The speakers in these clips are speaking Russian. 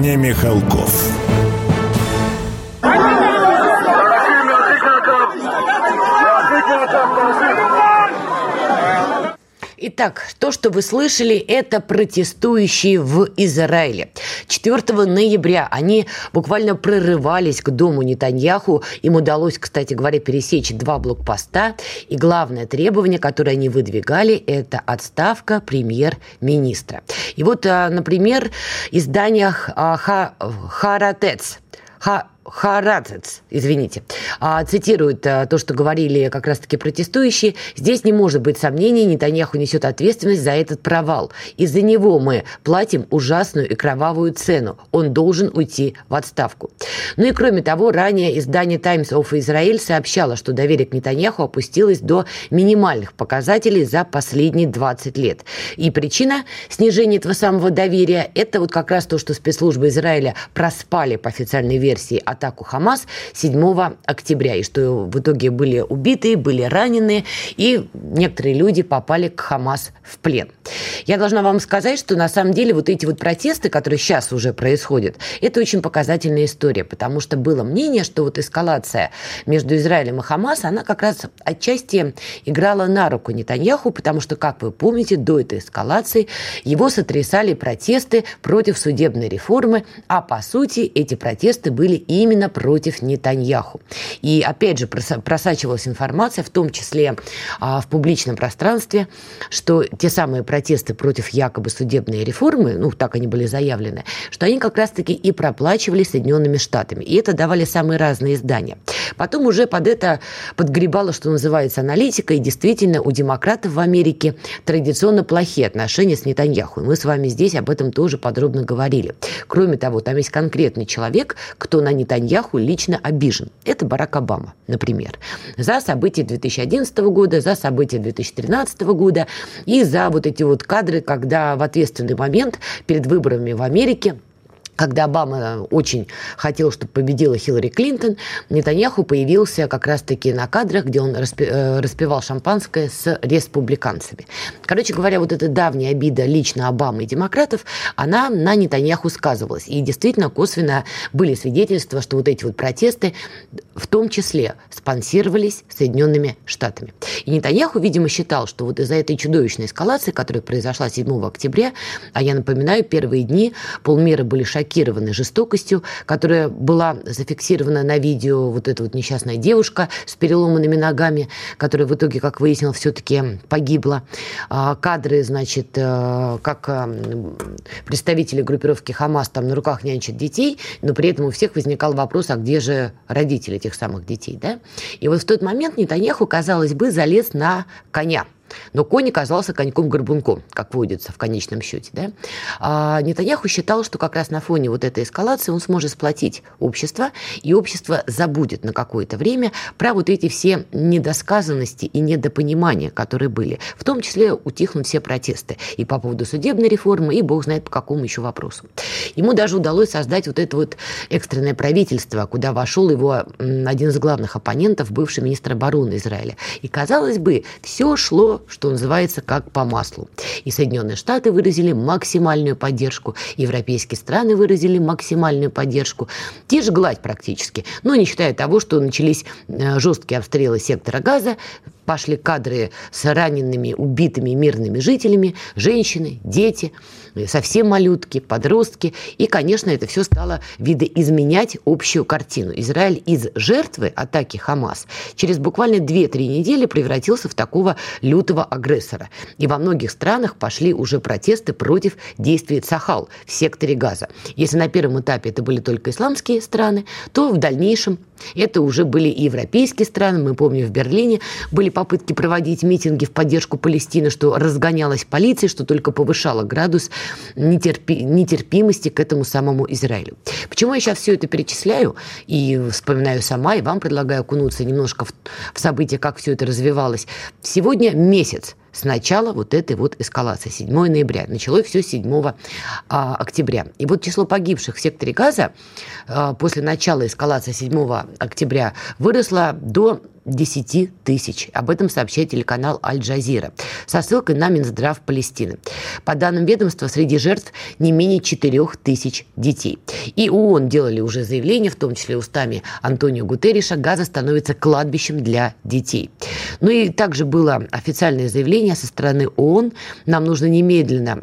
не Михалков. Итак, то, что вы слышали, это протестующие в Израиле. 4 ноября они буквально прорывались к дому Нетаньяху. Им удалось, кстати говоря, пересечь два блокпоста. И главное требование, которое они выдвигали, это отставка премьер-министра. И вот, а, например, издание Харатец Ха Харадзец, извините, а, цитирует а, то, что говорили как раз-таки протестующие. Здесь не может быть сомнений, Нетаньяху несет ответственность за этот провал. Из-за него мы платим ужасную и кровавую цену. Он должен уйти в отставку. Ну и кроме того, ранее издание Times of Israel сообщало, что доверие к Нетаньяху опустилось до минимальных показателей за последние 20 лет. И причина снижения этого самого доверия – это вот как раз то, что спецслужбы Израиля проспали по официальной версии от атаку Хамас 7 октября, и что в итоге были убиты, были ранены, и некоторые люди попали к Хамас в плен. Я должна вам сказать, что на самом деле вот эти вот протесты, которые сейчас уже происходят, это очень показательная история, потому что было мнение, что вот эскалация между Израилем и Хамас, она как раз отчасти играла на руку Нетаньяху, потому что, как вы помните, до этой эскалации его сотрясали протесты против судебной реформы, а по сути эти протесты были именно именно против Нетаньяху. И опять же просачивалась информация, в том числе а, в публичном пространстве, что те самые протесты против якобы судебной реформы, ну так они были заявлены, что они как раз-таки и проплачивали Соединенными Штатами. И это давали самые разные издания. Потом уже под это подгребало, что называется, аналитика, и действительно у демократов в Америке традиционно плохие отношения с Нетаньяху. И мы с вами здесь об этом тоже подробно говорили. Кроме того, там есть конкретный человек, кто на Нетаньяху лично обижен. Это Барак Обама, например. За события 2011 года, за события 2013 года и за вот эти вот кадры, когда в ответственный момент перед выборами в Америке когда Обама очень хотел, чтобы победила Хиллари Клинтон, Нетаньяху появился как раз-таки на кадрах, где он э, распевал шампанское с республиканцами. Короче говоря, вот эта давняя обида лично Обамы и демократов, она на Нетаньяху сказывалась. И действительно, косвенно были свидетельства, что вот эти вот протесты в том числе спонсировались Соединенными Штатами. И Нетаньяху, видимо, считал, что вот из-за этой чудовищной эскалации, которая произошла 7 октября, а я напоминаю, первые дни полмира были шокированы шокированы жестокостью, которая была зафиксирована на видео. Вот эта вот несчастная девушка с переломанными ногами, которая в итоге, как выяснилось, все-таки погибла. А, кадры, значит, э, как э, представители группировки Хамас там на руках нянчат детей, но при этом у всех возникал вопрос, а где же родители этих самых детей, да? И вот в тот момент Нетаньяху, казалось бы, залез на коня – но конь оказался коньком-горбунком, как водится в конечном счете. Да? А Нетаньяху считал, что как раз на фоне вот этой эскалации он сможет сплотить общество, и общество забудет на какое-то время про вот эти все недосказанности и недопонимания, которые были. В том числе утихнут все протесты и по поводу судебной реформы, и бог знает по какому еще вопросу. Ему даже удалось создать вот это вот экстренное правительство, куда вошел его один из главных оппонентов, бывший министр обороны Израиля. И, казалось бы, все шло что называется, как по маслу. И Соединенные Штаты выразили максимальную поддержку, европейские страны выразили максимальную поддержку. Те же гладь практически, но не считая того, что начались э, жесткие обстрелы сектора газа, пошли кадры с ранеными, убитыми мирными жителями, женщины, дети, совсем малютки, подростки. И, конечно, это все стало видоизменять общую картину. Израиль из жертвы атаки Хамас через буквально 2-3 недели превратился в такого лютого агрессора. И во многих странах пошли уже протесты против действий Цахал в секторе Газа. Если на первом этапе это были только исламские страны, то в дальнейшем Это уже были и европейские страны. Мы помним, в Берлине были попытки проводить митинги в поддержку Палестины, что разгонялась полиция, что только повышало градус нетерпи- нетерпимости к этому самому Израилю. Почему я сейчас все это перечисляю и вспоминаю сама, и вам предлагаю окунуться немножко в, в события, как все это развивалось. Сегодня месяц с начала вот этой вот эскалации, 7 ноября. Началось все 7 а, октября. И вот число погибших в секторе газа а, после начала эскалации 7 октября выросло до 10 тысяч. Об этом сообщает телеканал Аль-Джазира со ссылкой на Минздрав Палестины. По данным ведомства, среди жертв не менее 4 тысяч детей. И ООН делали уже заявление, в том числе устами Антонио Гутерриша, Газа становится кладбищем для детей. Ну и также было официальное заявление со стороны ООН. Нам нужно немедленно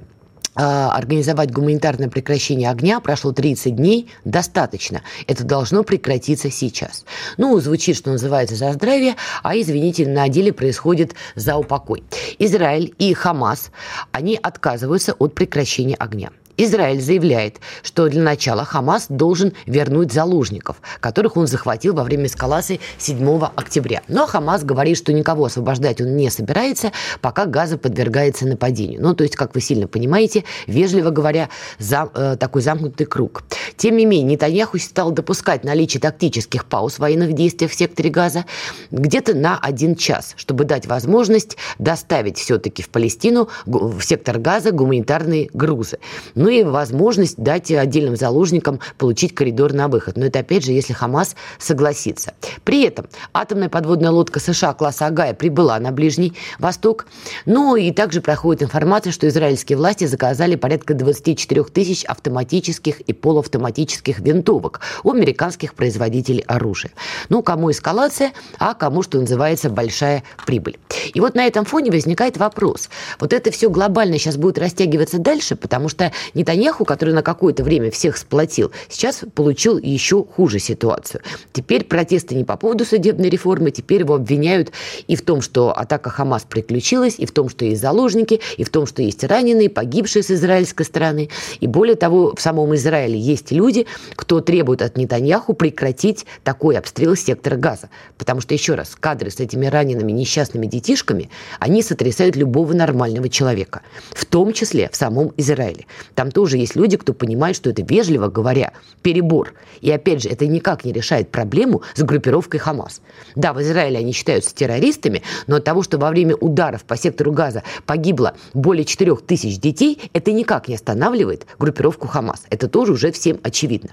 организовать гуманитарное прекращение огня, прошло 30 дней, достаточно. Это должно прекратиться сейчас. Ну, звучит, что называется, за здравие, а, извините, на деле происходит за упокой. Израиль и Хамас, они отказываются от прекращения огня. Израиль заявляет, что для начала Хамас должен вернуть заложников, которых он захватил во время эскалации 7 октября. Но Хамас говорит, что никого освобождать он не собирается, пока Газа подвергается нападению. Ну, то есть, как вы сильно понимаете, вежливо говоря, за, э, такой замкнутый круг. Тем не менее, Нетаньяху стал допускать наличие тактических пауз военных действиях в секторе Газа где-то на один час, чтобы дать возможность доставить все-таки в Палестину, в сектор Газа гуманитарные грузы ну и возможность дать отдельным заложникам получить коридор на выход. Но это опять же, если Хамас согласится. При этом атомная подводная лодка США класса Агая прибыла на Ближний Восток. Ну и также проходит информация, что израильские власти заказали порядка 24 тысяч автоматических и полуавтоматических винтовок у американских производителей оружия. Ну, кому эскалация, а кому, что называется, большая прибыль. И вот на этом фоне возникает вопрос. Вот это все глобально сейчас будет растягиваться дальше, потому что Нетаньяху, который на какое-то время всех сплотил, сейчас получил еще хуже ситуацию. Теперь протесты не по поводу судебной реформы, теперь его обвиняют и в том, что атака Хамас приключилась, и в том, что есть заложники, и в том, что есть раненые, погибшие с израильской стороны. И более того, в самом Израиле есть люди, кто требует от Нетаньяху прекратить такой обстрел сектора газа. Потому что, еще раз, кадры с этими ранеными несчастными детишками, они сотрясают любого нормального человека, в том числе в самом Израиле. Там там тоже есть люди, кто понимает, что это, вежливо говоря, перебор. И опять же, это никак не решает проблему с группировкой Хамас. Да, в Израиле они считаются террористами, но от того, что во время ударов по сектору Газа погибло более 4 тысяч детей, это никак не останавливает группировку Хамас. Это тоже уже всем очевидно.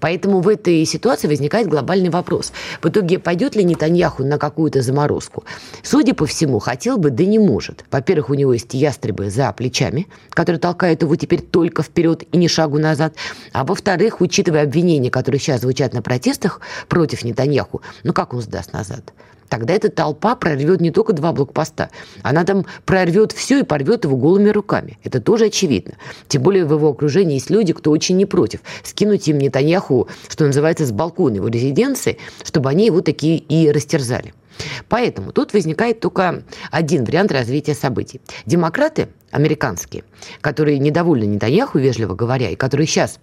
Поэтому в этой ситуации возникает глобальный вопрос. В итоге пойдет ли Нетаньяху на какую-то заморозку? Судя по всему, хотел бы, да не может. Во-первых, у него есть ястребы за плечами, которые толкают его теперь только вперед и не шагу назад. А во-вторых, учитывая обвинения, которые сейчас звучат на протестах против Нетаньяху, ну как он сдаст назад? Тогда эта толпа прорвет не только два блокпоста, она там прорвет все и порвет его голыми руками. Это тоже очевидно. Тем более в его окружении есть люди, кто очень не против скинуть им Нетаньяху, что называется, с балкона его резиденции, чтобы они его такие и растерзали. Поэтому тут возникает только один вариант развития событий. Демократы американские, которые недовольны Нетаньяху, вежливо говоря, и которые сейчас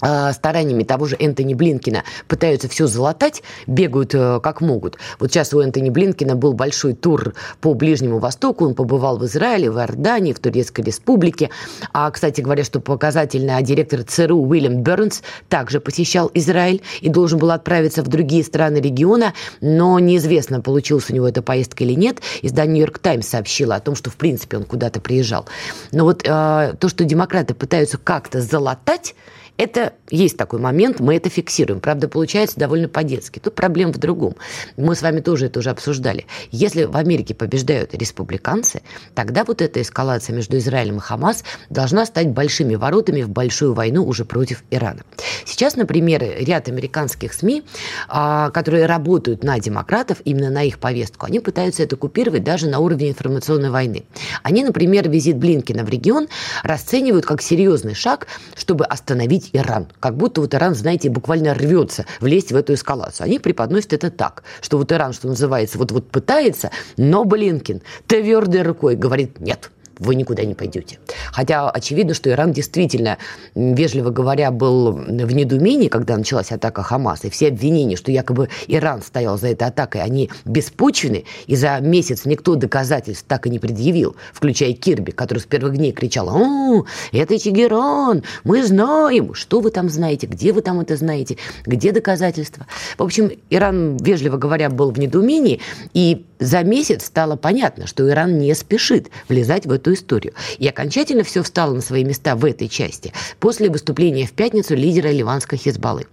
стараниями того же Энтони Блинкина пытаются все залатать, бегают э, как могут. Вот сейчас у Энтони Блинкина был большой тур по Ближнему Востоку, он побывал в Израиле, в Иордании, в Турецкой Республике. А, кстати говоря, что показательно, а директор ЦРУ Уильям Бернс также посещал Израиль и должен был отправиться в другие страны региона, но неизвестно, получилась у него эта поездка или нет. Издание «Нью-Йорк Таймс» сообщило о том, что, в принципе, он куда-то приезжал. Но вот э, то, что демократы пытаются как-то залатать, это есть такой момент, мы это фиксируем. Правда, получается довольно по-детски. Тут проблема в другом. Мы с вами тоже это уже обсуждали. Если в Америке побеждают республиканцы, тогда вот эта эскалация между Израилем и Хамас должна стать большими воротами в большую войну уже против Ирана. Сейчас, например, ряд американских СМИ, а, которые работают на демократов, именно на их повестку, они пытаются это купировать даже на уровне информационной войны. Они, например, визит Блинкина в регион расценивают как серьезный шаг, чтобы остановить Иран. Как будто вот Иран, знаете, буквально рвется влезть в эту эскалацию. Они преподносят это так, что вот Иран, что называется, вот-вот пытается, но Блинкин твердой рукой говорит «нет». Вы никуда не пойдете. Хотя очевидно, что Иран действительно, вежливо говоря, был в недоумении, когда началась атака Хамаса, и все обвинения, что якобы Иран стоял за этой атакой, они беспочвены, и за месяц никто доказательств так и не предъявил, включая Кирби, который с первых дней кричал, «О, это Тегеран, мы знаем, что вы там знаете, где вы там это знаете, где доказательства». В общем, Иран, вежливо говоря, был в недоумении, и за месяц стало понятно, что Иран не спешит влезать в эту историю. И окончательно все встало на свои места в этой части после выступления в пятницу лидера ливанской Хизбаллы.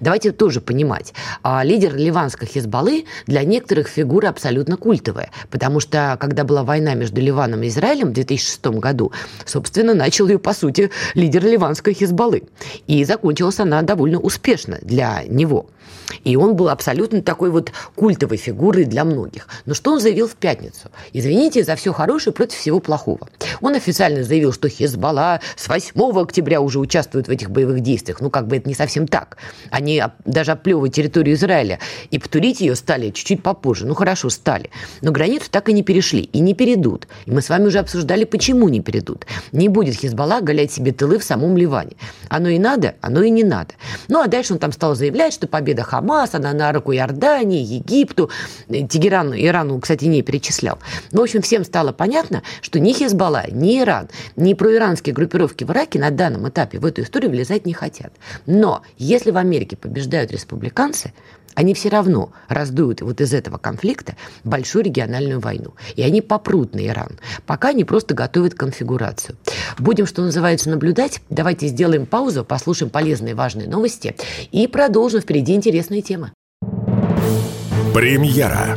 Давайте тоже понимать, а лидер ливанской Хизбаллы для некоторых фигура абсолютно культовая, потому что когда была война между Ливаном и Израилем в 2006 году, собственно, начал ее, по сути, лидер ливанской Хизбаллы. И закончилась она довольно успешно для него. И он был абсолютно такой вот культовой фигурой для многих. Но что он заявил в пятницу? Извините за все хорошее против всего плохого. Он официально заявил, что Хизбалла с 8 октября уже участвует в этих боевых действиях. Ну, как бы это не совсем так. Они даже оплевывают территорию Израиля и потурить ее стали чуть-чуть попозже. Ну, хорошо, стали. Но границу так и не перешли. И не перейдут. И мы с вами уже обсуждали, почему не перейдут. Не будет Хизбалла голять себе тылы в самом Ливане. Оно и надо, оно и не надо. Ну, а дальше он там стал заявлять, что победа Хамас, она на руку Иордании, Египту, Тегерану, Ирану, кстати, не перечислял. Но, в общем, всем стало понятно, что ни Хизбалла, ни Иран, ни проиранские группировки в Ираке на данном этапе в эту историю влезать не хотят. Но если в Америке побеждают республиканцы, они все равно раздуют вот из этого конфликта большую региональную войну. И они попрут на Иран, пока они просто готовят конфигурацию. Будем, что называется, наблюдать. Давайте сделаем паузу, послушаем полезные важные новости и продолжим. Впереди интересные темы. Премьера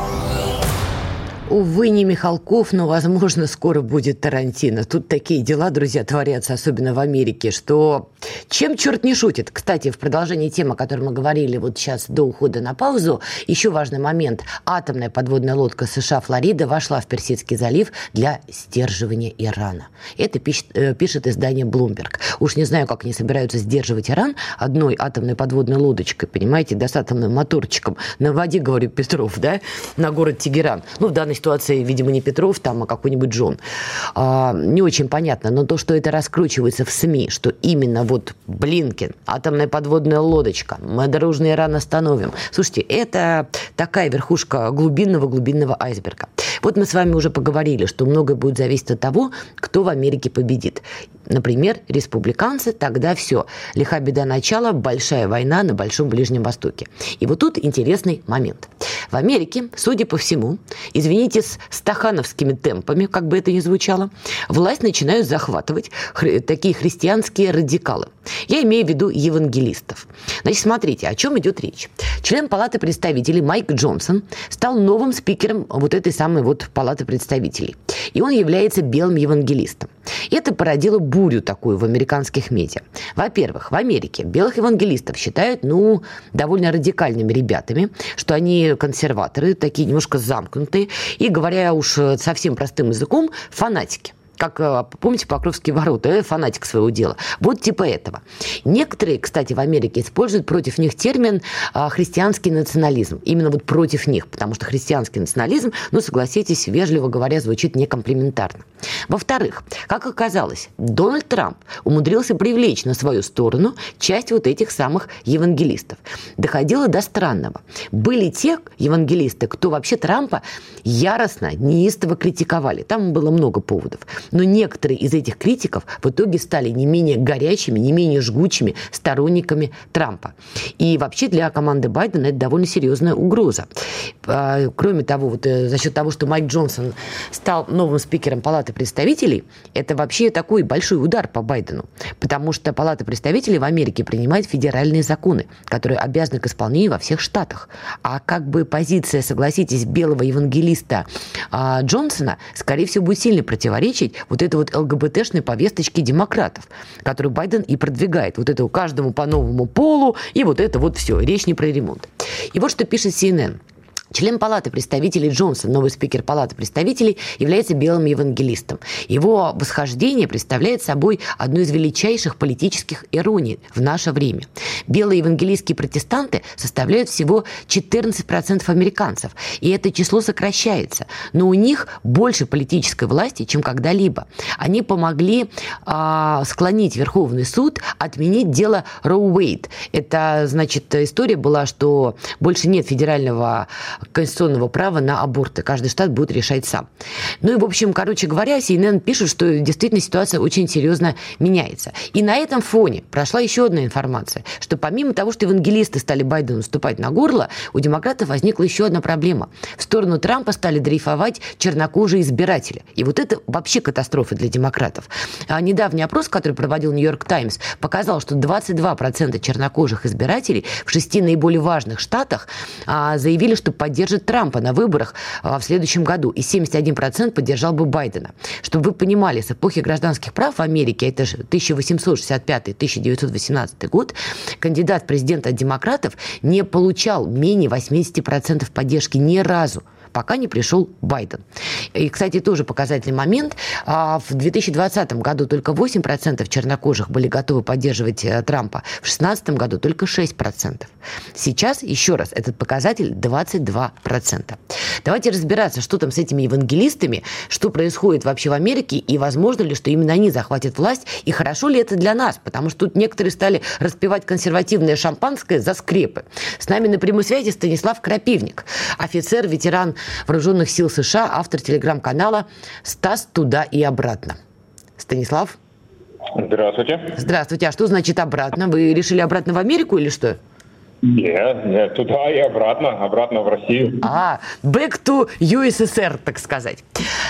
Увы, не Михалков, но, возможно, скоро будет Тарантино. Тут такие дела, друзья, творятся, особенно в Америке, что чем черт не шутит. Кстати, в продолжении темы, о которой мы говорили вот сейчас до ухода на паузу, еще важный момент. Атомная подводная лодка США «Флорида» вошла в Персидский залив для сдерживания Ирана. Это пишет, э, пишет издание Bloomberg. Уж не знаю, как они собираются сдерживать Иран одной атомной подводной лодочкой, понимаете, да, с атомным моторчиком. На воде, говорю, Петров, да, на город Тегеран. Ну, в данной ситуации, видимо, не Петров там, а какой-нибудь Джон. А, не очень понятно, но то, что это раскручивается в СМИ, что именно вот Блинкин, атомная подводная лодочка, мы дорожный Иран остановим. Слушайте, это такая верхушка глубинного-глубинного айсберга. Вот мы с вами уже поговорили, что многое будет зависеть от того, кто в Америке победит. Например, республиканцы, тогда все. Лиха беда начала, большая война на Большом Ближнем Востоке. И вот тут интересный момент. В Америке, судя по всему, извините, с стахановскими темпами, как бы это ни звучало, власть начинают захватывать хри- такие христианские радикалы. Я имею в виду евангелистов. Значит, смотрите, о чем идет речь. Член Палаты представителей Майк Джонсон стал новым спикером вот этой самой вот Палаты представителей. И он является белым евангелистом. Это породило бурю такую в американских медиа. Во-первых, в Америке белых евангелистов считают, ну, довольно радикальными ребятами, что они консерваторы, такие немножко замкнутые, и, говоря уж совсем простым языком, фанатики как, э, помните, Покровские ворота, э, фанатик своего дела. Вот типа этого. Некоторые, кстати, в Америке используют против них термин э, христианский национализм. Именно вот против них, потому что христианский национализм, ну, согласитесь, вежливо говоря, звучит некомплиментарно. Во-вторых, как оказалось, Дональд Трамп умудрился привлечь на свою сторону часть вот этих самых евангелистов. Доходило до странного. Были те евангелисты, кто вообще Трампа яростно, неистово критиковали. Там было много поводов. Но некоторые из этих критиков в итоге стали не менее горячими, не менее жгучими сторонниками Трампа. И вообще для команды Байдена это довольно серьезная угроза. А, кроме того, вот э, за счет того, что Майк Джонсон стал новым спикером Палаты представителей, это вообще такой большой удар по Байдену. Потому что Палата представителей в Америке принимает федеральные законы, которые обязаны к исполнению во всех штатах. А как бы позиция, согласитесь, белого евангелиста а, Джонсона, скорее всего, будет сильно противоречить вот этой вот ЛГБТшной повесточке демократов, которую Байден и продвигает. Вот это каждому по новому полу, и вот это вот все. Речь не про ремонт. И вот что пишет CNN. Член Палаты представителей Джонсон, новый спикер Палаты представителей, является белым евангелистом. Его восхождение представляет собой одну из величайших политических ироний в наше время. Белые евангелистские протестанты составляют всего 14% американцев, и это число сокращается. Но у них больше политической власти, чем когда-либо. Они помогли э, склонить Верховный суд отменить дело Роу Уэйт. Это, значит, история была, что больше нет федерального конституционного права на аборты. Каждый штат будет решать сам. Ну и, в общем, короче говоря, CNN пишет, что действительно ситуация очень серьезно меняется. И на этом фоне прошла еще одна информация, что помимо того, что евангелисты стали Байдену наступать на горло, у демократов возникла еще одна проблема. В сторону Трампа стали дрейфовать чернокожие избиратели. И вот это вообще катастрофа для демократов. А недавний опрос, который проводил Нью-Йорк Таймс, показал, что 22% чернокожих избирателей в шести наиболее важных штатах а, заявили, что поддерживают поддержит Трампа на выборах а, в следующем году, и 71% поддержал бы Байдена. Чтобы вы понимали, с эпохи гражданских прав в Америке, это же 1865-1918 год, кандидат президента от демократов не получал менее 80% поддержки ни разу пока не пришел Байден. И, кстати, тоже показательный момент. А, в 2020 году только 8% чернокожих были готовы поддерживать э, Трампа, в 2016 году только 6%. Сейчас, еще раз, этот показатель 22%. Давайте разбираться, что там с этими евангелистами, что происходит вообще в Америке, и возможно ли, что именно они захватят власть, и хорошо ли это для нас, потому что тут некоторые стали распевать консервативное шампанское за скрепы. С нами на прямой связи Станислав Крапивник, офицер, ветеран Вооруженных сил США, автор телеграм-канала «Стас туда и обратно». Станислав? Здравствуйте. Здравствуйте. А что значит обратно? Вы решили обратно в Америку или что? Нет, нет, туда и обратно, обратно в Россию. А, back to USSR, так сказать.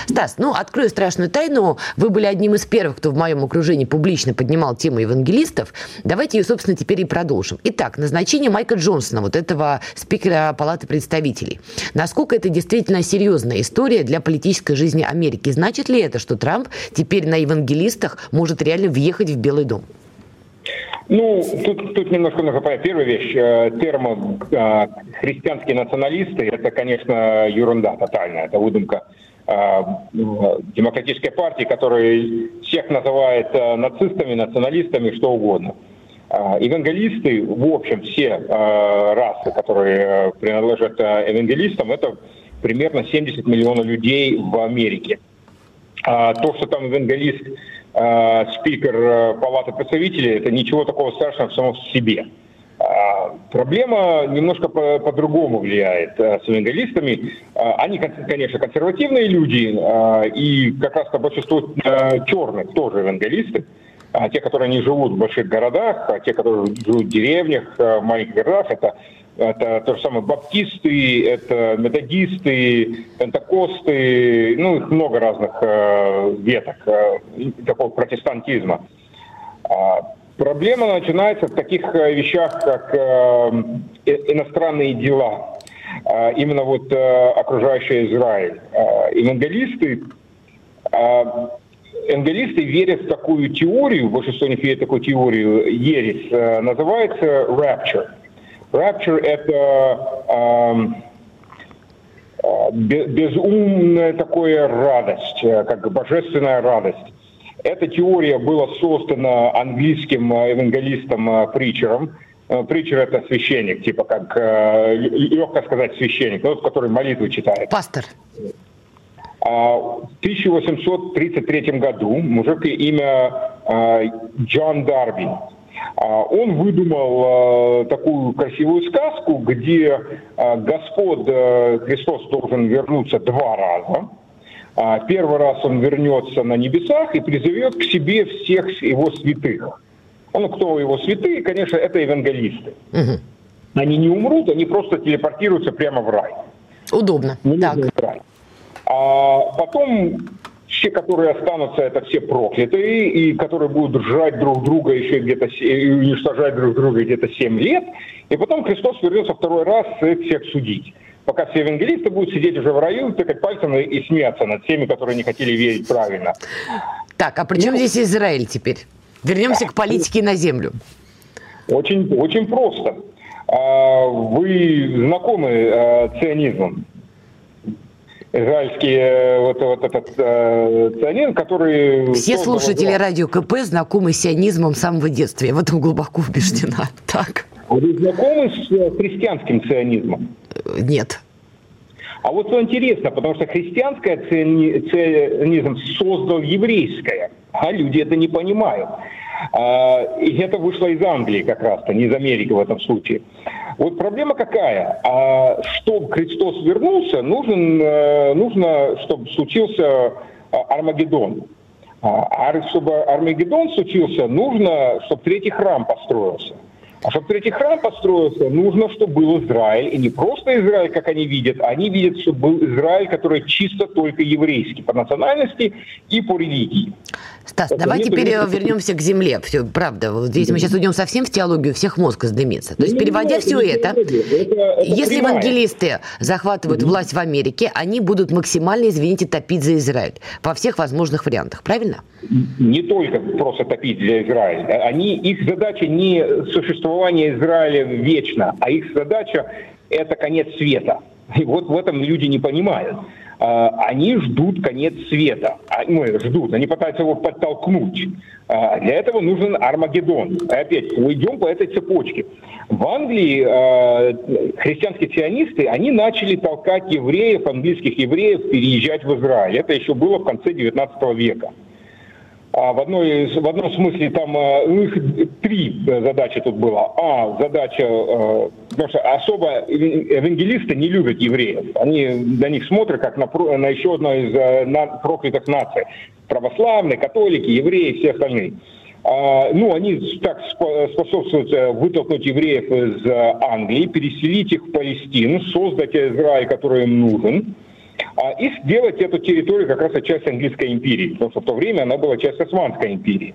Стас, ну, открою страшную тайну. Вы были одним из первых, кто в моем окружении публично поднимал тему евангелистов. Давайте ее, собственно, теперь и продолжим. Итак, назначение Майка Джонсона, вот этого спикера Палаты представителей. Насколько это действительно серьезная история для политической жизни Америки? Значит ли это, что Трамп теперь на евангелистах может реально въехать в Белый дом? Ну, тут, тут немножко нужно понять. Первая вещь, э, э, христианские националисты, это, конечно, ерунда тотальная, это выдумка э, демократической партии, которая всех называет нацистами, националистами, что угодно. Евангелисты, в общем, все расы, которые принадлежат евангелистам, это примерно 70 миллионов людей в Америке. А то, что там евангелист Э, спикер э, Палаты представителей, это ничего такого страшного в самом себе. А, проблема немножко по-другому по влияет э, с евангелистами. Они, конечно, консервативные люди, и как раз-то большинство черных тоже евангелисты. А те, которые не живут в больших городах, а те, которые живут в деревнях, в маленьких городах, это это то же самое баптисты, это методисты, пентакосты, ну, их много разных э, веток э, такого протестантизма. А, проблема начинается в таких э, вещах, как э, э, иностранные дела, э, именно вот э, окружающий Израиль. Э, евангелисты, евангелисты верят в такую теорию, большинство них верят в такую теорию, ересь, э, называется rapture – Rapture — это э, безумная такая радость, э, как божественная радость. Эта теория была создана английским э, евангелистом Притчером. Притчер – это священник, типа как, легко сказать, священник, тот, который молитвы читает. Пастор. А, в 1833 году мужик имя Джон Дарби а, он выдумал а, такую красивую сказку, где а, Господ э, Христос должен вернуться два раза. А первый раз он вернется на небесах и призовет к себе всех его святых. Ну, кто его святые? Конечно, это евангелисты. Угу. Они не умрут, они просто телепортируются прямо в рай. Удобно. Не так. В рай. А потом все, которые останутся, это все проклятые, и которые будут жрать друг друга еще где-то, и уничтожать друг друга где-то 7 лет. И потом Христос вернется второй раз всех судить пока все евангелисты будут сидеть уже в раю, тыкать пальцем и смеяться над теми, которые не хотели верить правильно. Так, а при чем ну, здесь Израиль теперь? Вернемся к политике на землю. Очень, очень просто. А, вы знакомы э, с ционизмом? израильский э, вот, вот этот э, ционизм, который... Все слушатели его... радио КП знакомы с сионизмом с самого детства. Я в этом глубоко убеждена. Так. А вы знакомы с христианским ционизмом? Нет. А вот что интересно, потому что христианское ционизм создал еврейское, а люди это не понимают. А, и это вышло из Англии как раз-то, не из Америки в этом случае. Вот проблема какая? А, чтобы Христос вернулся, нужен, э, нужно, чтобы случился а, Армагеддон. А чтобы Армагеддон случился, нужно, чтобы третий храм построился. А чтобы третий храм построился, нужно, чтобы был Израиль. И не просто Израиль, как они видят, они видят, чтобы был Израиль, который чисто только еврейский по национальности и по религии. Стас, это давай теперь это... вернемся к земле. Все, правда, вот здесь мы сейчас уйдем совсем в теологию, всех мозг сдымется. То есть, переводя все это, это, если евангелисты захватывают власть в Америке, они будут максимально, извините, топить за Израиль во всех возможных вариантах, правильно? Не только просто топить за Израиль. Они, их задача не существование Израиля вечно, а их задача это конец света. И вот в этом люди не понимают. А, они ждут конец света. Ну, ждут, они пытаются его подтолкнуть. А, для этого нужен Армагеддон. Опять, уйдем по этой цепочке. В Англии христианские сионисты, они начали толкать евреев, английских евреев, переезжать в Израиль. Это еще было в конце 19 века. А в, одной, в одном смысле там э, у них три задачи тут было. А, задача, э, потому что особо евангелисты не любят евреев. Они на них смотрят как на, на еще одну из э, на, проклятых наций. Православные, католики, евреи, все остальные. А, ну, они так способствуют вытолкнуть евреев из Англии, переселить их в Палестину, создать Израиль, который им нужен а, и сделать эту территорию как раз часть английской империи, потому что в то время она была часть Османской империи.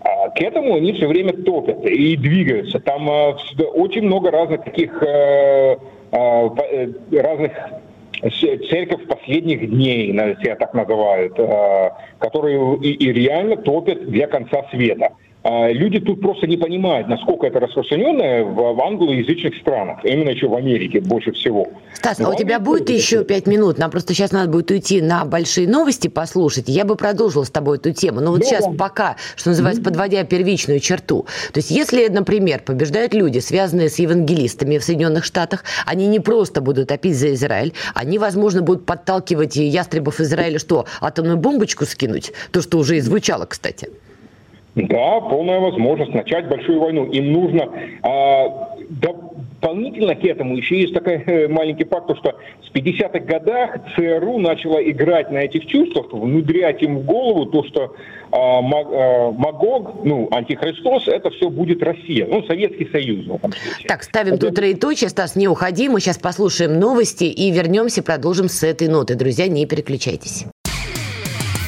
А, к этому они все время топят и двигаются. Там а, очень много разных таких э, э, разных церковь последних дней, я так называют, которые и реально топят для конца света. А, люди тут просто не понимают, насколько это распространенное в англоязычных странах, именно еще в Америке больше всего. Стас, а у тебя будет еще пять минут? Нам просто сейчас надо будет уйти на большие новости послушать. Я бы продолжила с тобой эту тему. Но вот да. сейчас пока, что называется, подводя первичную черту. То есть если, например, побеждают люди, связанные с евангелистами в Соединенных Штатах, они не просто будут топить за Израиль, они, возможно, будут подталкивать ястребов Израиля что, атомную бомбочку скинуть? То, что уже и звучало, кстати. Да, полная возможность начать большую войну. Им нужно а, дополнительно к этому еще есть такой э, маленький факт, что в 50-х годах ЦРУ начала играть на этих чувствах, внедрять им в голову то, что а, а, Магог, ну, антихристос, это все будет Россия, ну, Советский Союз. В этом так, ставим это... тут троеточие, Стас, не уходи, мы сейчас послушаем новости и вернемся, продолжим с этой ноты. Друзья, не переключайтесь.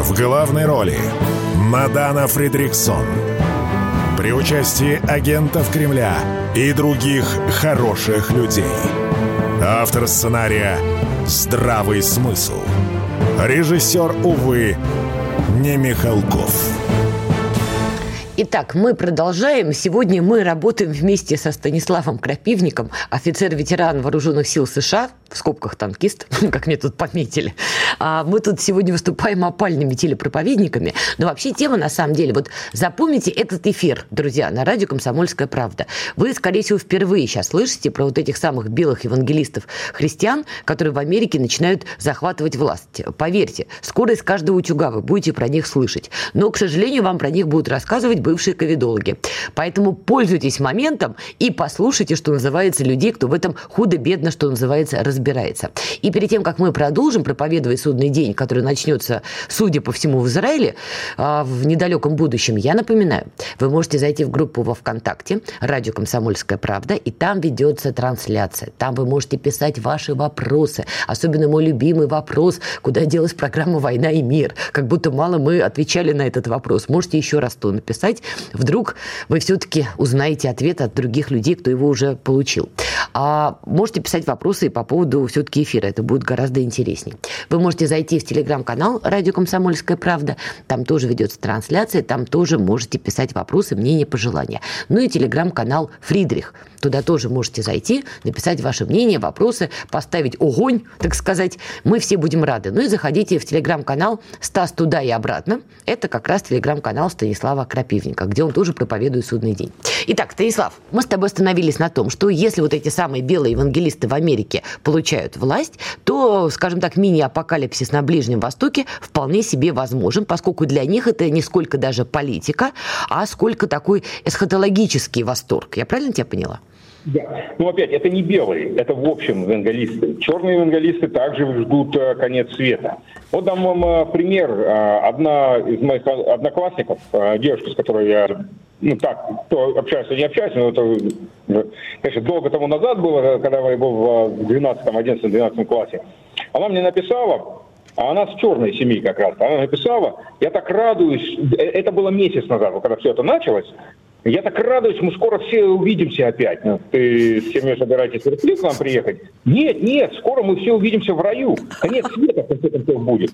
В главной роли Мадана Фридриксон. При участии агентов Кремля и других хороших людей. Автор сценария «Здравый смысл». Режиссер, увы, не Михалков. Итак, мы продолжаем. Сегодня мы работаем вместе со Станиславом Крапивником, офицер-ветеран Вооруженных сил США, в скобках танкист, как мне тут пометили. А мы тут сегодня выступаем опальными телепроповедниками, но вообще тема на самом деле, вот запомните этот эфир, друзья, на радио «Комсомольская правда». Вы, скорее всего, впервые сейчас слышите про вот этих самых белых евангелистов христиан, которые в Америке начинают захватывать власть. Поверьте, скоро из каждого утюга вы будете про них слышать. Но, к сожалению, вам про них будут рассказывать бывшие ковидологи. Поэтому пользуйтесь моментом и послушайте, что называется, людей, кто в этом худо-бедно, что называется, разбирается. И перед тем, как мы продолжим проповедовать судный день, который начнется, судя по всему, в Израиле а, в недалеком будущем, я напоминаю, вы можете зайти в группу во ВКонтакте «Радио Комсомольская правда», и там ведется трансляция. Там вы можете писать ваши вопросы. Особенно мой любимый вопрос, куда делась программа «Война и мир». Как будто мало мы отвечали на этот вопрос. Можете еще раз то написать. Вдруг вы все-таки узнаете ответ от других людей, кто его уже получил. А можете писать вопросы и по поводу все-таки эфира. Это будет гораздо интереснее. Вы можете зайти в телеграм-канал «Радио Комсомольская правда». Там тоже ведется трансляция. Там тоже можете писать вопросы, мнения, пожелания. Ну и телеграм-канал «Фридрих». Туда тоже можете зайти, написать ваше мнение, вопросы, поставить огонь, так сказать. Мы все будем рады. Ну и заходите в телеграм-канал «Стас туда и обратно». Это как раз телеграм-канал Станислава Крапивника, где он тоже проповедует судный день. Итак, Станислав, мы с тобой остановились на том, что если вот эти самые белые евангелисты в Америке получают власть, то, скажем так, мини-апокалипсис на Ближнем Востоке вполне себе возможен, поскольку для них это не сколько даже политика, а сколько такой эсхатологический восторг. Я правильно тебя поняла? Да. Ну, опять, это не белые, это в общем евангелисты. Черные евангелисты также ждут э, конец света. Вот дам вам э, пример. Э, одна из моих одноклассников, девушка, с которой я ну так, кто общается, не общается, но это, конечно, долго тому назад было, когда я был в 12, 11, 12 классе. Она мне написала, а она с черной семьи как раз, она написала, я так радуюсь, это было месяц назад, когда все это началось, я так радуюсь, мы скоро все увидимся опять. Ну, ты с семьей собираетесь в к нам приехать? Нет, нет, скоро мы все увидимся в раю. Конец света, в конце концов, будет.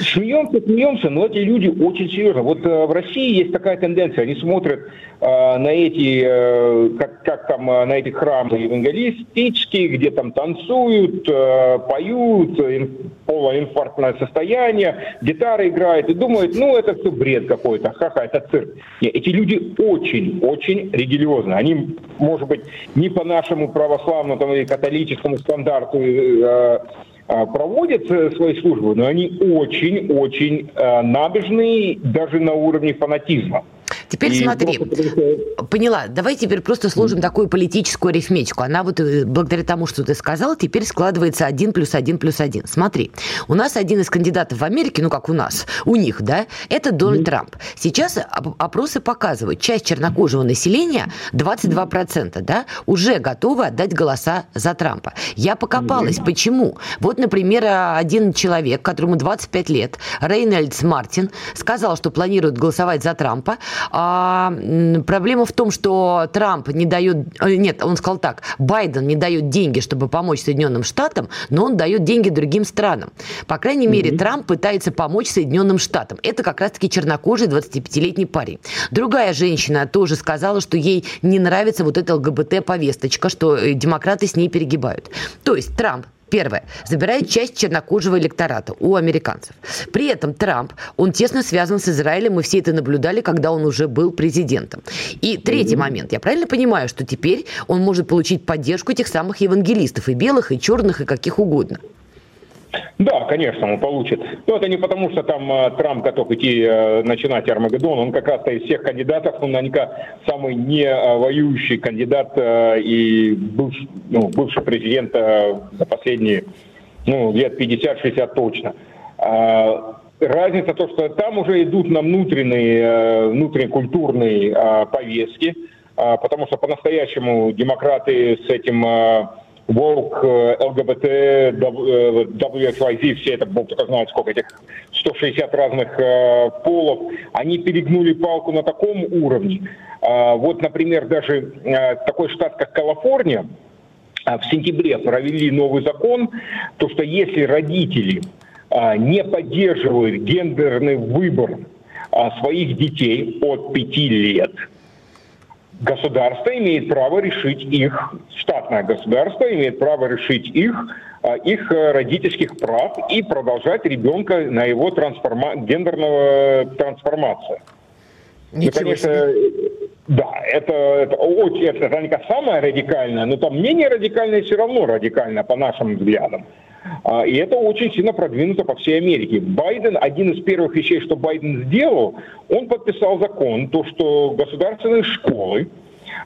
Смеемся, смеемся, но эти люди очень серьезно. Вот э, в России есть такая тенденция, они смотрят э, на эти, э, как, как там, э, на эти храмы евангелистические, где там танцуют, э, поют, ин, полуинфарктное состояние, гитара играет, и думают, ну это все бред какой-то, ха-ха, это цирк. Нет, эти люди очень, очень религиозны. Они, может быть, не по нашему православному там, или католическому стандарту э, а, проводят э, свои службы, но они очень-очень э, набежные даже на уровне фанатизма. Теперь и смотри, просто... поняла, давай теперь просто сложим mm. такую политическую арифметику. Она вот э, благодаря тому, что ты сказал, теперь складывается 1 плюс 1 плюс 1. Смотри, у нас один из кандидатов в Америке, ну как у нас, у них, да, это Дональд mm. Трамп. Сейчас опросы показывают, часть чернокожего населения, 22%, да, уже готовы отдать голоса за Трампа. Я покопалась, mm. почему. Вот, например, один человек, которому 25 лет, Рейнольдс Мартин, сказал, что планирует голосовать за Трампа, а, проблема в том, что Трамп не дает... Э, нет, он сказал так. Байден не дает деньги, чтобы помочь Соединенным Штатам, но он дает деньги другим странам. По крайней мере, mm-hmm. Трамп пытается помочь Соединенным Штатам. Это как раз-таки чернокожий 25-летний парень. Другая женщина тоже сказала, что ей не нравится вот эта ЛГБТ-повесточка, что э, демократы с ней перегибают. То есть Трамп Первое. Забирает часть чернокожего электората у американцев. При этом Трамп, он тесно связан с Израилем, мы все это наблюдали, когда он уже был президентом. И третий mm-hmm. момент. Я правильно понимаю, что теперь он может получить поддержку этих самых евангелистов, и белых, и черных, и каких угодно? Да, конечно, он получит. Но это не потому, что там э, Трамп готов идти э, начинать Армагеддон. Он как раз-то из всех кандидатов, он наверняка самый не воюющий кандидат э, и бывший, ну, бывший президент э, за последние ну, лет 50-60 точно. А, разница то, что там уже идут на внутренние, э, внутренние культурные э, повестки, э, потому что по-настоящему демократы с этим... Э, Волк, ЛГБТ, WXYZ, все это, Бог только знает, сколько этих 160 разных э, полов, они перегнули палку на таком уровне. Э, вот, например, даже э, такой штат, как Калифорния, э, в сентябре провели новый закон, то что если родители э, не поддерживают гендерный выбор э, своих детей от 5 лет – государство имеет право решить их, штатное государство имеет право решить их, а, их родительских прав и продолжать ребенка на его трансформа... гендерного трансформацию. Ну, конечно, да, это, это очень, это, это не самое радикальное, но там менее радикальное все равно радикально, по нашим взглядам. А, и это очень сильно продвинуто по всей Америке. Байден, один из первых вещей, что Байден сделал, он подписал закон, то, что государственные школы,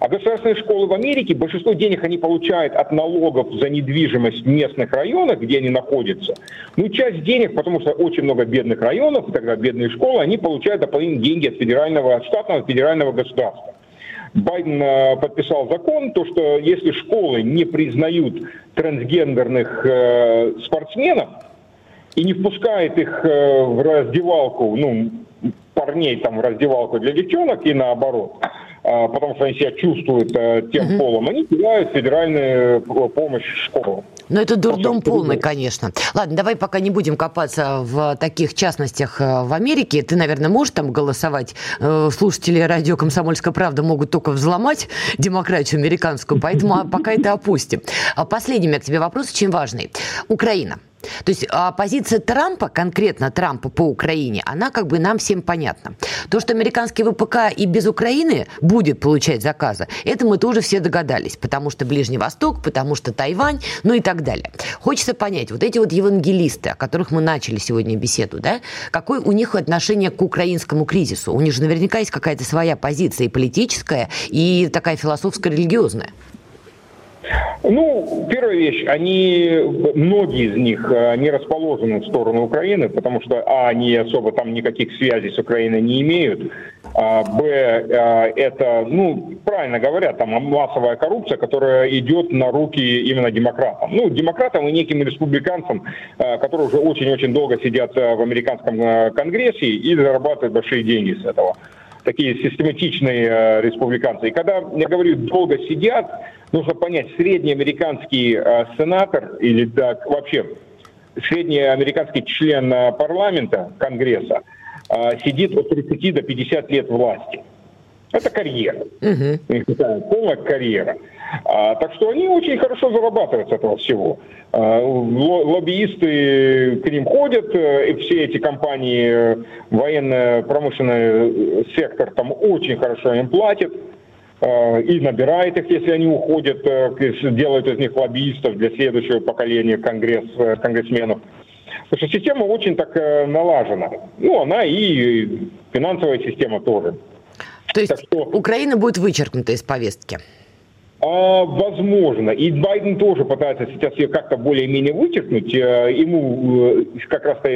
а государственные школы в Америке, большинство денег они получают от налогов за недвижимость в местных районах, где они находятся. Ну, часть денег, потому что очень много бедных районов, и тогда бедные школы, они получают дополнительные деньги от федерального, от штатного федерального государства. Байден э, подписал закон, то что если школы не признают трансгендерных э, спортсменов и не впускают их э, в раздевалку, ну, парней там в раздевалку для девчонок и наоборот, а, потому что они себя чувствуют э, тем угу. полом, они теряют федеральную э, помощь школам. Ну, это дурдом полный, конечно. Ладно, давай пока не будем копаться в таких частностях э, в Америке. Ты, наверное, можешь там голосовать. Слушатели радио «Комсомольская правда» могут только взломать демократию американскую, поэтому пока это опустим. А последний у меня к тебе вопрос, очень важный. Украина. То есть а позиция Трампа, конкретно Трампа по Украине, она как бы нам всем понятна. То, что американский ВПК и без Украины будет получать заказы, это мы тоже все догадались, потому что Ближний Восток, потому что Тайвань, ну и так далее. Хочется понять, вот эти вот евангелисты, о которых мы начали сегодня беседу, да, какое у них отношение к украинскому кризису? У них же наверняка есть какая-то своя позиция и политическая, и такая философско-религиозная. Ну, первая вещь, они, многие из них, не расположены в сторону Украины, потому что, а, они особо там никаких связей с Украиной не имеют, а, б, а, это, ну, правильно говорят, там массовая коррупция, которая идет на руки именно демократам. Ну, демократам и неким республиканцам, а, которые уже очень-очень долго сидят в американском конгрессе и зарабатывают большие деньги с этого такие систематичные э, республиканцы. И когда я говорю долго сидят, нужно понять, средний американский э, сенатор или да, вообще средний американский член э, парламента, Конгресса, э, сидит от 30 до 50 лет власти. Это карьера. Угу. Полная карьера. А, так что они очень хорошо зарабатывают с этого всего. А, лоббисты к ним ходят, э, и все эти компании, э, военно-промышленный сектор там очень хорошо им платят а, и набирает их, если они уходят, э, делают из них лоббистов для следующего поколения конгресс, конгрессменов. Потому что система очень так налажена. Ну, она и финансовая система тоже. То есть что... Украина будет вычеркнута из повестки? А, возможно. И Байден тоже пытается сейчас ее как-то более-менее вычеркнуть. Э, ему э, как раз-то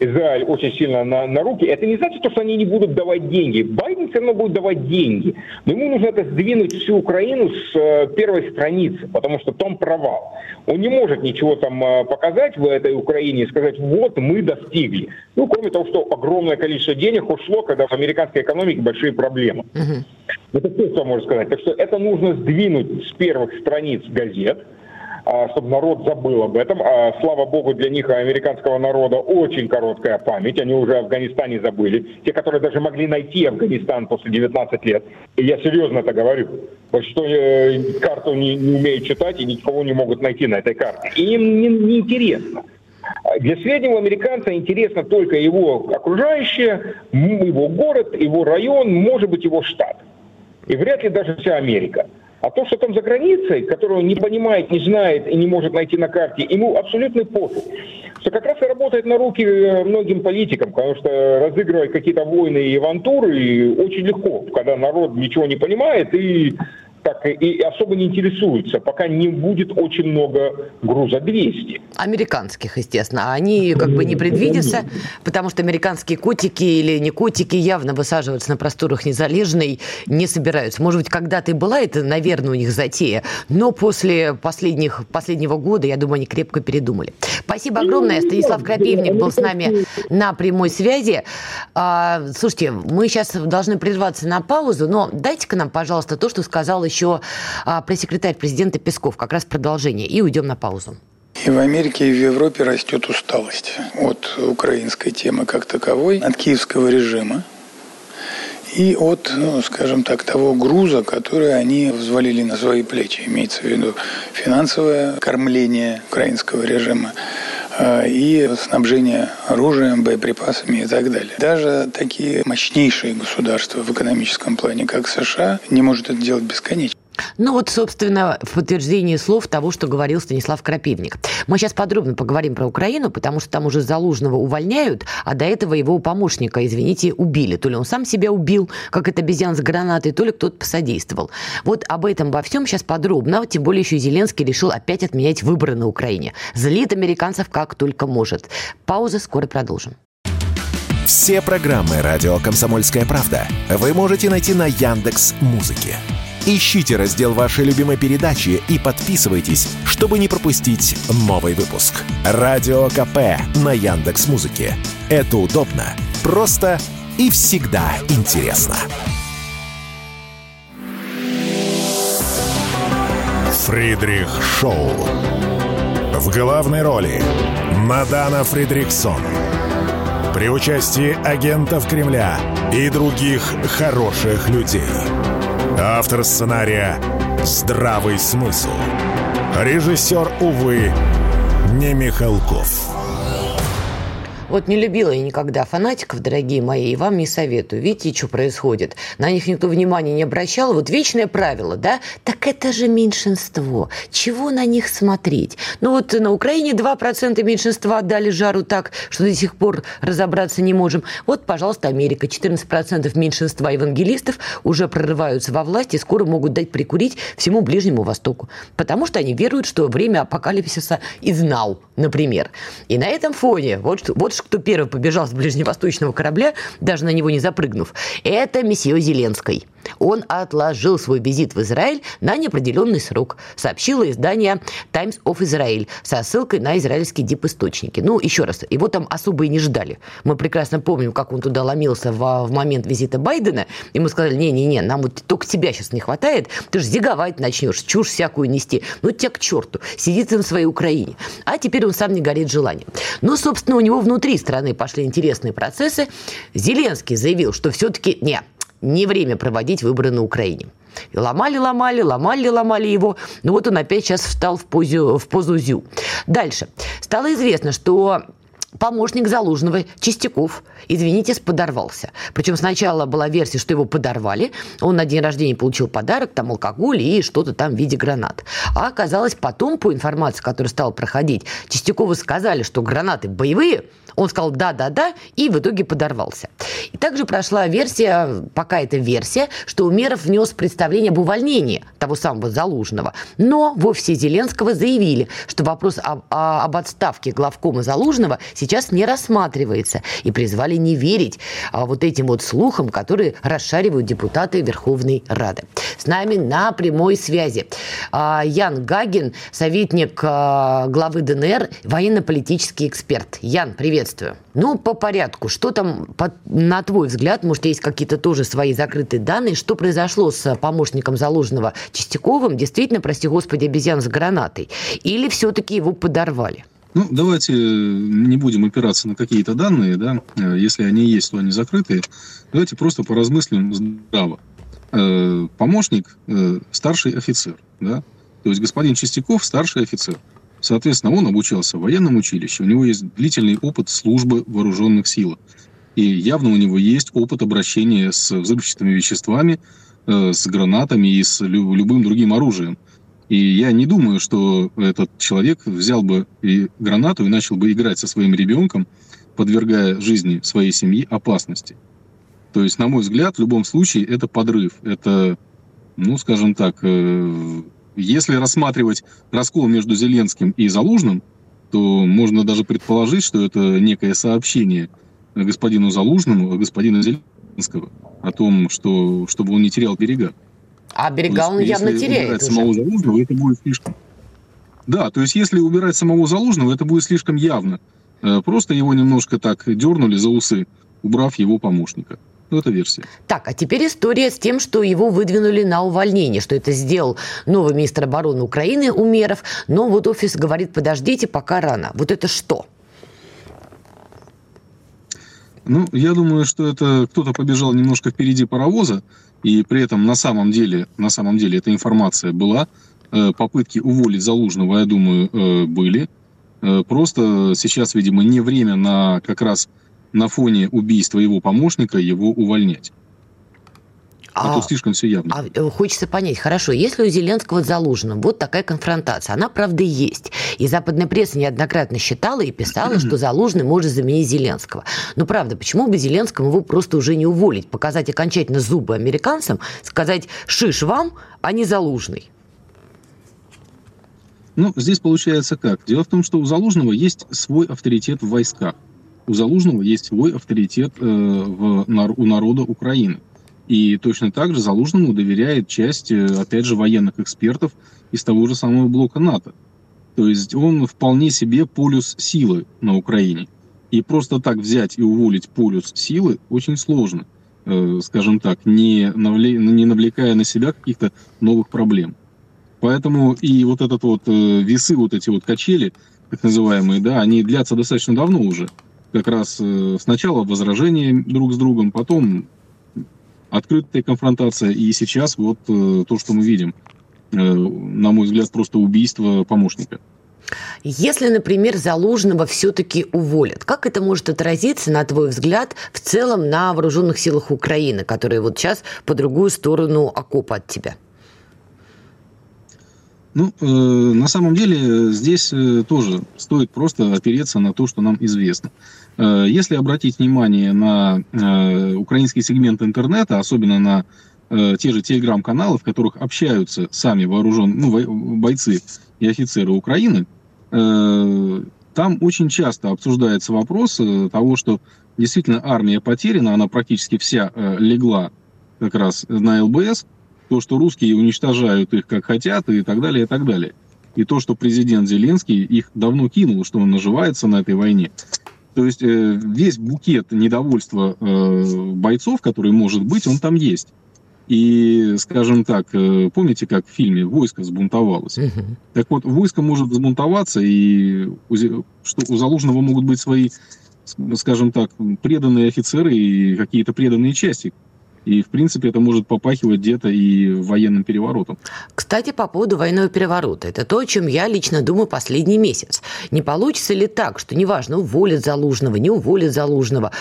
Израиль очень сильно на, на руки. Это не значит, что они не будут давать деньги. Байден все равно будет давать деньги. Но ему нужно это сдвинуть всю Украину с э, первой страницы, потому что там провал. Он не может ничего там показать в этой Украине и сказать, вот мы достигли. Ну, кроме того, что огромное количество денег ушло, когда в американской экономике большие проблемы. Uh-huh. Это все, что можно сказать. Так что это нужно сдвинуть с первых страниц газет, а, чтобы народ забыл об этом. А, слава богу, для них, американского народа, очень короткая память. Они уже Афганистане забыли. Те, которые даже могли найти Афганистан после 19 лет. И я серьезно это говорю. Большинство э, карту не, не умеют читать и никого не могут найти на этой карте. И им не, не интересно. Для среднего американца интересно только его окружающее, его город, его район, может быть, его штат и вряд ли даже вся Америка. А то, что там за границей, которую он не понимает, не знает и не может найти на карте, ему абсолютно пофиг. Что как раз и работает на руки э, многим политикам, потому что разыгрывать какие-то войны и авантюры очень легко, когда народ ничего не понимает и так и особо не интересуются, пока не будет очень много груза 200. Американских, естественно. Они как бы не предвидятся, потому что американские котики или не котики явно высаживаться на просторах незалежной не собираются. Может быть, когда-то и была это, наверное, у них затея, но после последних, последнего года, я думаю, они крепко передумали. Спасибо огромное. Станислав Крапивник был с нами на прямой связи. А, слушайте, мы сейчас должны прерваться на паузу, но дайте-ка нам, пожалуйста, то, что сказал еще еще а, пресс-секретарь президента Песков, как раз продолжение, и уйдем на паузу. И в Америке, и в Европе растет усталость от украинской темы как таковой, от киевского режима. и от, ну, скажем так, того груза, который они взвалили на свои плечи. Имеется в виду финансовое кормление украинского режима э, и снабжение оружием, боеприпасами и так далее. Даже такие мощнейшие государства в экономическом плане, как США, не может это делать бесконечно. Ну вот, собственно, в подтверждении слов того, что говорил Станислав Крапивник. Мы сейчас подробно поговорим про Украину, потому что там уже Залужного увольняют, а до этого его помощника, извините, убили. То ли он сам себя убил, как это обезьян с гранатой, то ли кто-то посодействовал. Вот об этом во всем сейчас подробно, тем более еще Зеленский решил опять отменять выборы на Украине. Злит американцев как только может. Пауза, скоро продолжим. Все программы «Радио Комсомольская правда» вы можете найти на Яндекс Музыке. Ищите раздел вашей любимой передачи и подписывайтесь, чтобы не пропустить новый выпуск. Радио КП на Яндекс Музыке. Это удобно, просто и всегда интересно. Фридрих Шоу. В главной роли Мадана Фридриксон. При участии агентов Кремля и других хороших людей. Автор сценария «Здравый смысл». Режиссер, увы, не Михалков. Вот не любила я никогда фанатиков, дорогие мои, и вам не советую. Видите, что происходит? На них никто внимания не обращал. Вот вечное правило, да? Так это же меньшинство. Чего на них смотреть? Ну вот на Украине 2% меньшинства отдали жару так, что до сих пор разобраться не можем. Вот, пожалуйста, Америка. 14% меньшинства евангелистов уже прорываются во власть и скоро могут дать прикурить всему Ближнему Востоку. Потому что они веруют, что время апокалипсиса is now, например. И на этом фоне вот, вот кто первый побежал с ближневосточного корабля, даже на него не запрыгнув, это месье Зеленский. Он отложил свой визит в Израиль на неопределенный срок, сообщило издание Times of Israel со ссылкой на израильские диписточники. Ну, еще раз, его там особо и не ждали. Мы прекрасно помним, как он туда ломился в, в момент визита Байдена, и мы сказали, не-не-не, нам вот только тебя сейчас не хватает, ты же зиговать начнешь, чушь всякую нести. Ну, тебя к черту, сидит на своей Украине. А теперь он сам не горит желанием. Но, собственно, у него внутри страны пошли интересные процессы. Зеленский заявил, что все-таки не, не время проводить выборы на Украине. И ломали, ломали, ломали, ломали его. Ну вот он опять сейчас встал в, позу, в позу ЗЮ. Дальше. Стало известно, что помощник Залужного, Чистяков, извините, подорвался. Причем сначала была версия, что его подорвали. Он на день рождения получил подарок, там алкоголь и что-то там в виде гранат. А оказалось потом, по информации, которая стала проходить, Чистякову сказали, что гранаты боевые, он сказал «да-да-да» и в итоге подорвался. И также прошла версия, пока это версия, что Умеров внес представление об увольнении того самого Залужного. Но в офисе Зеленского заявили, что вопрос об, об отставке главкома Залужного сейчас не рассматривается. И призвали не верить а, вот этим вот слухам, которые расшаривают депутаты Верховной Рады. С нами на прямой связи а, Ян Гагин, советник а, главы ДНР, военно-политический эксперт. Ян, привет приветствую. Ну, по порядку. Что там, по, на твой взгляд, может, есть какие-то тоже свои закрытые данные, что произошло с помощником заложенного Чистяковым? Действительно, прости господи, обезьян с гранатой? Или все-таки его подорвали? Ну, давайте не будем опираться на какие-то данные, да, если они есть, то они закрытые. Давайте просто поразмыслим здраво. Э, помощник э, – старший офицер, да, то есть господин Чистяков – старший офицер – Соответственно, он обучался в военном училище, у него есть длительный опыт службы вооруженных силах. И явно у него есть опыт обращения с взрывчатыми веществами, э, с гранатами и с любым другим оружием. И я не думаю, что этот человек взял бы и гранату и начал бы играть со своим ребенком, подвергая жизни своей семьи опасности. То есть, на мой взгляд, в любом случае это подрыв. Это, ну, скажем так, э, если рассматривать раскол между Зеленским и Залужным, то можно даже предположить, что это некое сообщение господину Залужному, господину Зеленского о том, что, чтобы он не терял берега. А берега он явно теряет уже. самого Залужного, это будет слишком... Да, то есть если убирать самого Залужного, это будет слишком явно. Э, просто его немножко так дернули за усы, убрав его помощника. Ну, это версия. Так, а теперь история с тем, что его выдвинули на увольнение, что это сделал новый министр обороны Украины Умеров, но вот офис говорит, подождите, пока рано. Вот это что? Ну, я думаю, что это кто-то побежал немножко впереди паровоза, и при этом на самом деле, на самом деле эта информация была. Э, попытки уволить Залужного, я думаю, э, были. Э, просто сейчас, видимо, не время на как раз на фоне убийства его помощника его увольнять. А, а то слишком все явно. А э, хочется понять, хорошо, если у Зеленского с Залужным вот такая конфронтация, она правда есть. И западная пресса неоднократно считала и писала, что Залужный может заменить Зеленского. Но правда, почему бы Зеленскому его просто уже не уволить, показать окончательно зубы американцам, сказать «шиш вам», а не Залужный? Ну, здесь получается как? Дело в том, что у Залужного есть свой авторитет в войсках. У Залужного есть свой авторитет э, в, у народа Украины. И точно так же Залужному доверяет часть, э, опять же, военных экспертов из того же самого блока НАТО. То есть он вполне себе полюс силы на Украине. И просто так взять и уволить полюс силы очень сложно, э, скажем так, не, навле... не навлекая на себя каких-то новых проблем. Поэтому и вот этот вот э, весы, вот эти вот качели, так называемые, да, они длятся достаточно давно уже. Как раз сначала возражения друг с другом, потом открытая конфронтация, и сейчас вот э, то, что мы видим, э, на мой взгляд, просто убийство помощника. Если, например, Залужного все-таки уволят, как это может отразиться, на твой взгляд, в целом на вооруженных силах Украины, которые вот сейчас по другую сторону окопа от тебя? Ну, э, на самом деле здесь э, тоже стоит просто опереться на то, что нам известно. Э, если обратить внимание на э, украинский сегмент интернета, особенно на э, те же телеграм-каналы, в которых общаются сами вооруженные ну, бойцы и офицеры Украины, э, там очень часто обсуждается вопрос э, того, что действительно армия потеряна, она практически вся э, легла как раз на ЛБС, то, что русские уничтожают их как хотят и так далее, и так далее. И то, что президент Зеленский их давно кинул, что он наживается на этой войне. То есть э, весь букет недовольства э, бойцов, который может быть, он там есть. И, скажем так, э, помните, как в фильме «Войско сбунтовалось»? Угу. Так вот, войско может сбунтоваться, и у, что у Залужного могут быть свои, скажем так, преданные офицеры и какие-то преданные части, и, в принципе, это может попахивать где-то и военным переворотом. Кстати, по поводу военного переворота. Это то, о чем я лично думаю последний месяц. Не получится ли так, что неважно, уволят Залужного, не уволят Залужного,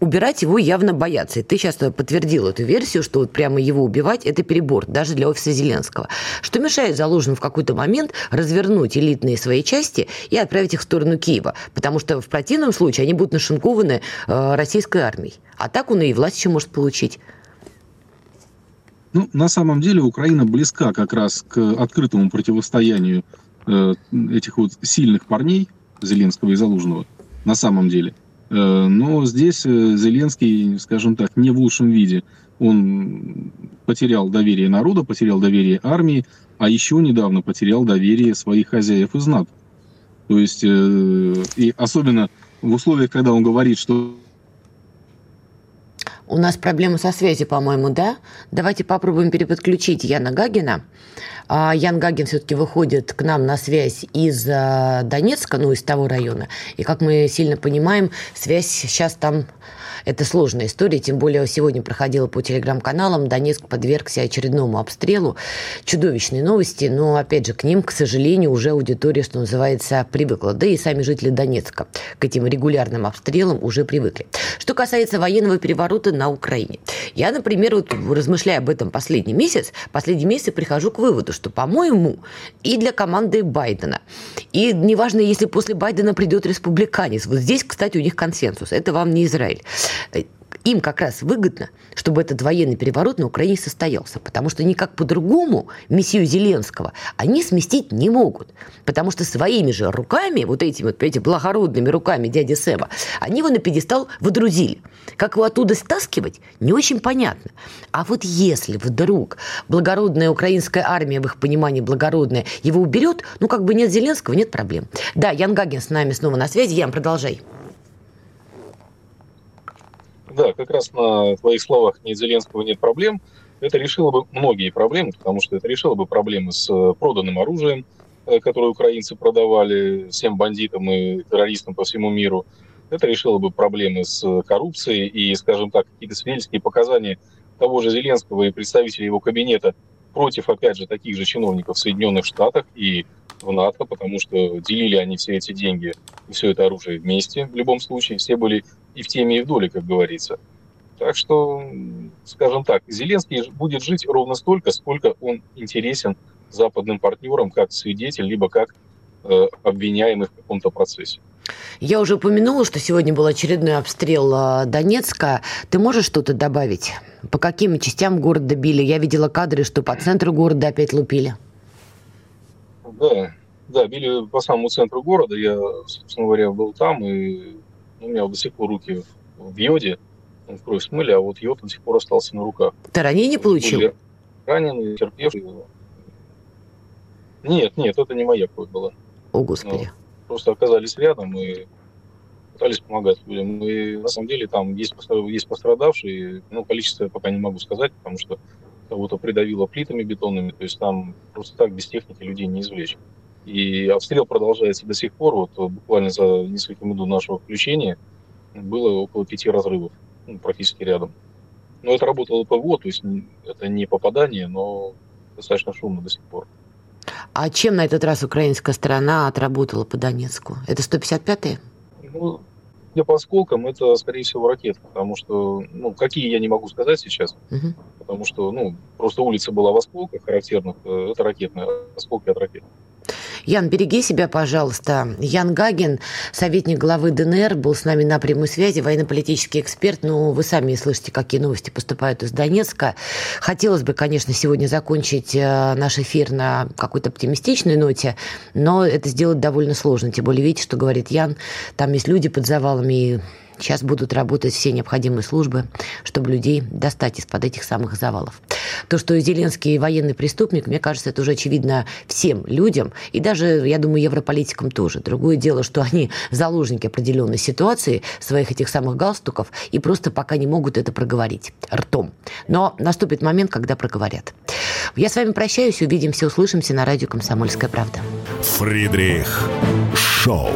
убирать его явно боятся. И ты сейчас подтвердил эту версию, что вот прямо его убивать – это перебор, даже для офиса Зеленского. Что мешает Залужному в какой-то момент развернуть элитные свои части и отправить их в сторону Киева? Потому что в противном случае они будут нашинкованы э, российской армией. А так он и власть еще может получить. Ну, на самом деле Украина близка как раз к открытому противостоянию э, этих вот сильных парней Зеленского и Залужного, на самом деле. Э, но здесь э, Зеленский, скажем так, не в лучшем виде. Он потерял доверие народа, потерял доверие армии, а еще недавно потерял доверие своих хозяев из НАТО. То есть, э, и особенно в условиях, когда он говорит, что у нас проблемы со связью, по-моему, да? Давайте попробуем переподключить Яна Гагина. А, Ян Гагин все-таки выходит к нам на связь из а, Донецка, ну, из того района. И, как мы сильно понимаем, связь сейчас там это сложная история, тем более сегодня проходила по телеграм-каналам, Донецк подвергся очередному обстрелу. Чудовищные новости, но, опять же, к ним, к сожалению, уже аудитория, что называется, привыкла. Да и сами жители Донецка к этим регулярным обстрелам уже привыкли. Что касается военного переворота на Украине. Я, например, вот размышляя об этом последний месяц, последний месяц прихожу к выводу, что, по-моему, и для команды Байдена, и неважно, если после Байдена придет республиканец, вот здесь, кстати, у них консенсус, это вам не Израиль им как раз выгодно, чтобы этот военный переворот на Украине состоялся, потому что никак по-другому месью Зеленского они сместить не могут, потому что своими же руками, вот этими вот, понимаете, благородными руками дяди Сэма, они его на пьедестал водрузили. Как его оттуда стаскивать, не очень понятно. А вот если вдруг благородная украинская армия, в их понимании благородная, его уберет, ну как бы нет Зеленского, нет проблем. Да, Ян Гагин с нами снова на связи. Ян, продолжай. Да, как раз на твоих словах нет Зеленского нет проблем. Это решило бы многие проблемы, потому что это решило бы проблемы с э, проданным оружием, э, которое украинцы продавали всем бандитам и террористам по всему миру. Это решило бы проблемы с коррупцией и, скажем так, какие-то свидетельские показания того же Зеленского и представителей его кабинета против, опять же, таких же чиновников в Соединенных Штатах и в НАТО, потому что делили они все эти деньги и все это оружие вместе. В любом случае, все были и в теме, и в доле, как говорится. Так что, скажем так, Зеленский будет жить ровно столько, сколько он интересен западным партнерам как свидетель, либо как э, обвиняемый в каком-то процессе. Я уже упомянула, что сегодня был очередной обстрел э, Донецка. Ты можешь что-то добавить? По каким частям города били? Я видела кадры, что по центру города опять лупили. Да, да, били по самому центру города. Я, собственно говоря, был там, и у меня до сих пор руки в йоде, в кровь смыли, а вот йод до сих пор остался на руках. Ты ранение получил? Были раненые, терпевшие. Нет, нет, это не моя кровь была. О, Господи. Но просто оказались рядом и пытались помогать людям. И на самом деле там есть, есть пострадавшие, но количество я пока не могу сказать, потому что кого-то придавило плитами бетонными, то есть там просто так без техники людей не извлечь. И обстрел продолжается до сих пор. Вот буквально за несколько минут нашего включения было около пяти разрывов, ну, практически рядом. Но это работало ПВО, то есть это не попадание, но достаточно шумно до сих пор. А чем на этот раз украинская сторона отработала по Донецку? Это 155-е? Ну, я по осколкам, это, скорее всего, ракеты, потому что, ну, какие я не могу сказать сейчас, угу. потому что, ну, просто улица была в осколках характерных, э, это ракетные, осколки от ракет. Ян, береги себя, пожалуйста. Ян Гагин, советник главы ДНР, был с нами на прямой связи, военно-политический эксперт. Ну, вы сами слышите, какие новости поступают из Донецка. Хотелось бы, конечно, сегодня закончить э, наш эфир на какой-то оптимистичной ноте, но это сделать довольно сложно. Тем более, видите, что говорит Ян, там есть люди под завалами, и Сейчас будут работать все необходимые службы, чтобы людей достать из-под этих самых завалов. То, что Зеленский военный преступник, мне кажется, это уже очевидно всем людям, и даже, я думаю, европолитикам тоже. Другое дело, что они заложники определенной ситуации, своих этих самых галстуков, и просто пока не могут это проговорить ртом. Но наступит момент, когда проговорят. Я с вами прощаюсь, увидимся, услышимся на радио «Комсомольская правда». Фридрих Шоу.